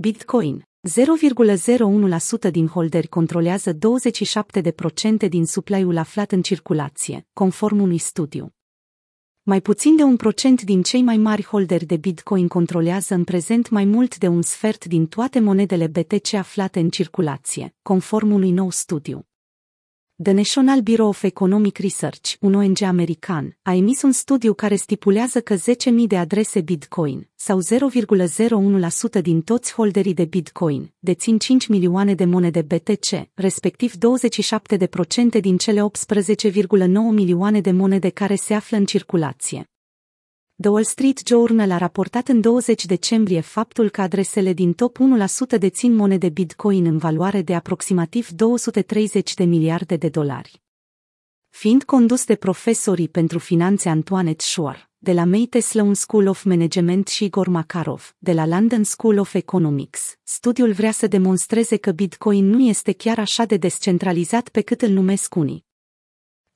Bitcoin. 0,01% din holderi controlează 27% din supply-ul aflat în circulație, conform unui studiu. Mai puțin de un procent din cei mai mari holderi de Bitcoin controlează în prezent mai mult de un sfert din toate monedele BTC aflate în circulație, conform unui nou studiu. The National Bureau of Economic Research, un ONG american, a emis un studiu care stipulează că 10.000 de adrese Bitcoin, sau 0,01% din toți holderii de Bitcoin, dețin 5 milioane de monede BTC, respectiv 27% din cele 18,9 milioane de monede care se află în circulație. The Wall Street Journal a raportat în 20 decembrie faptul că adresele din top 1% dețin monede Bitcoin în valoare de aproximativ 230 de miliarde de dolari. Fiind condus de profesorii pentru finanțe Antoinette Schor, de la Meite Sloan School of Management și Igor Makarov, de la London School of Economics, studiul vrea să demonstreze că Bitcoin nu este chiar așa de descentralizat pe cât îl numesc unii.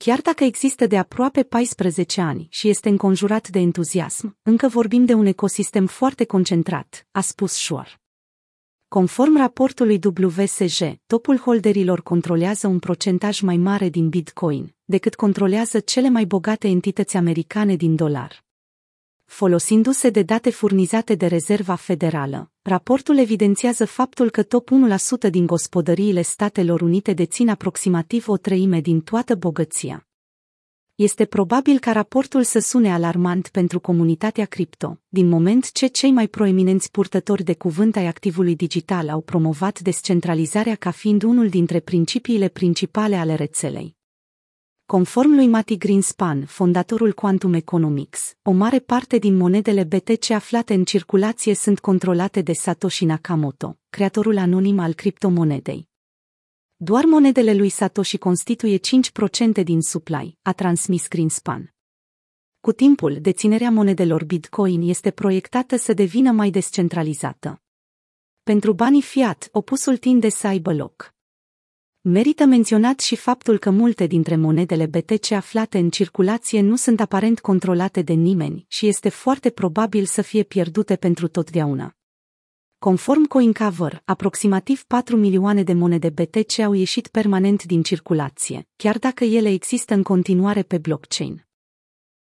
Chiar dacă există de aproape 14 ani și este înconjurat de entuziasm, încă vorbim de un ecosistem foarte concentrat, a spus Schor. Conform raportului WSJ, topul holderilor controlează un procentaj mai mare din Bitcoin decât controlează cele mai bogate entități americane din dolar. Folosindu-se de date furnizate de Rezerva Federală, raportul evidențiază faptul că top 1% din gospodăriile Statelor Unite dețin aproximativ o treime din toată bogăția. Este probabil ca raportul să sune alarmant pentru comunitatea cripto, din moment ce cei mai proeminenți purtători de cuvânt ai activului digital au promovat descentralizarea ca fiind unul dintre principiile principale ale rețelei. Conform lui Mati Greenspan, fondatorul Quantum Economics, o mare parte din monedele BTC aflate în circulație sunt controlate de Satoshi Nakamoto, creatorul anonim al criptomonedei. Doar monedele lui Satoshi constituie 5% din supply, a transmis Greenspan. Cu timpul, deținerea monedelor Bitcoin este proiectată să devină mai descentralizată. Pentru banii fiat, opusul tinde să aibă loc. Merită menționat și faptul că multe dintre monedele BTC aflate în circulație nu sunt aparent controlate de nimeni și este foarte probabil să fie pierdute pentru totdeauna. Conform CoinCover, aproximativ 4 milioane de monede BTC au ieșit permanent din circulație, chiar dacă ele există în continuare pe blockchain.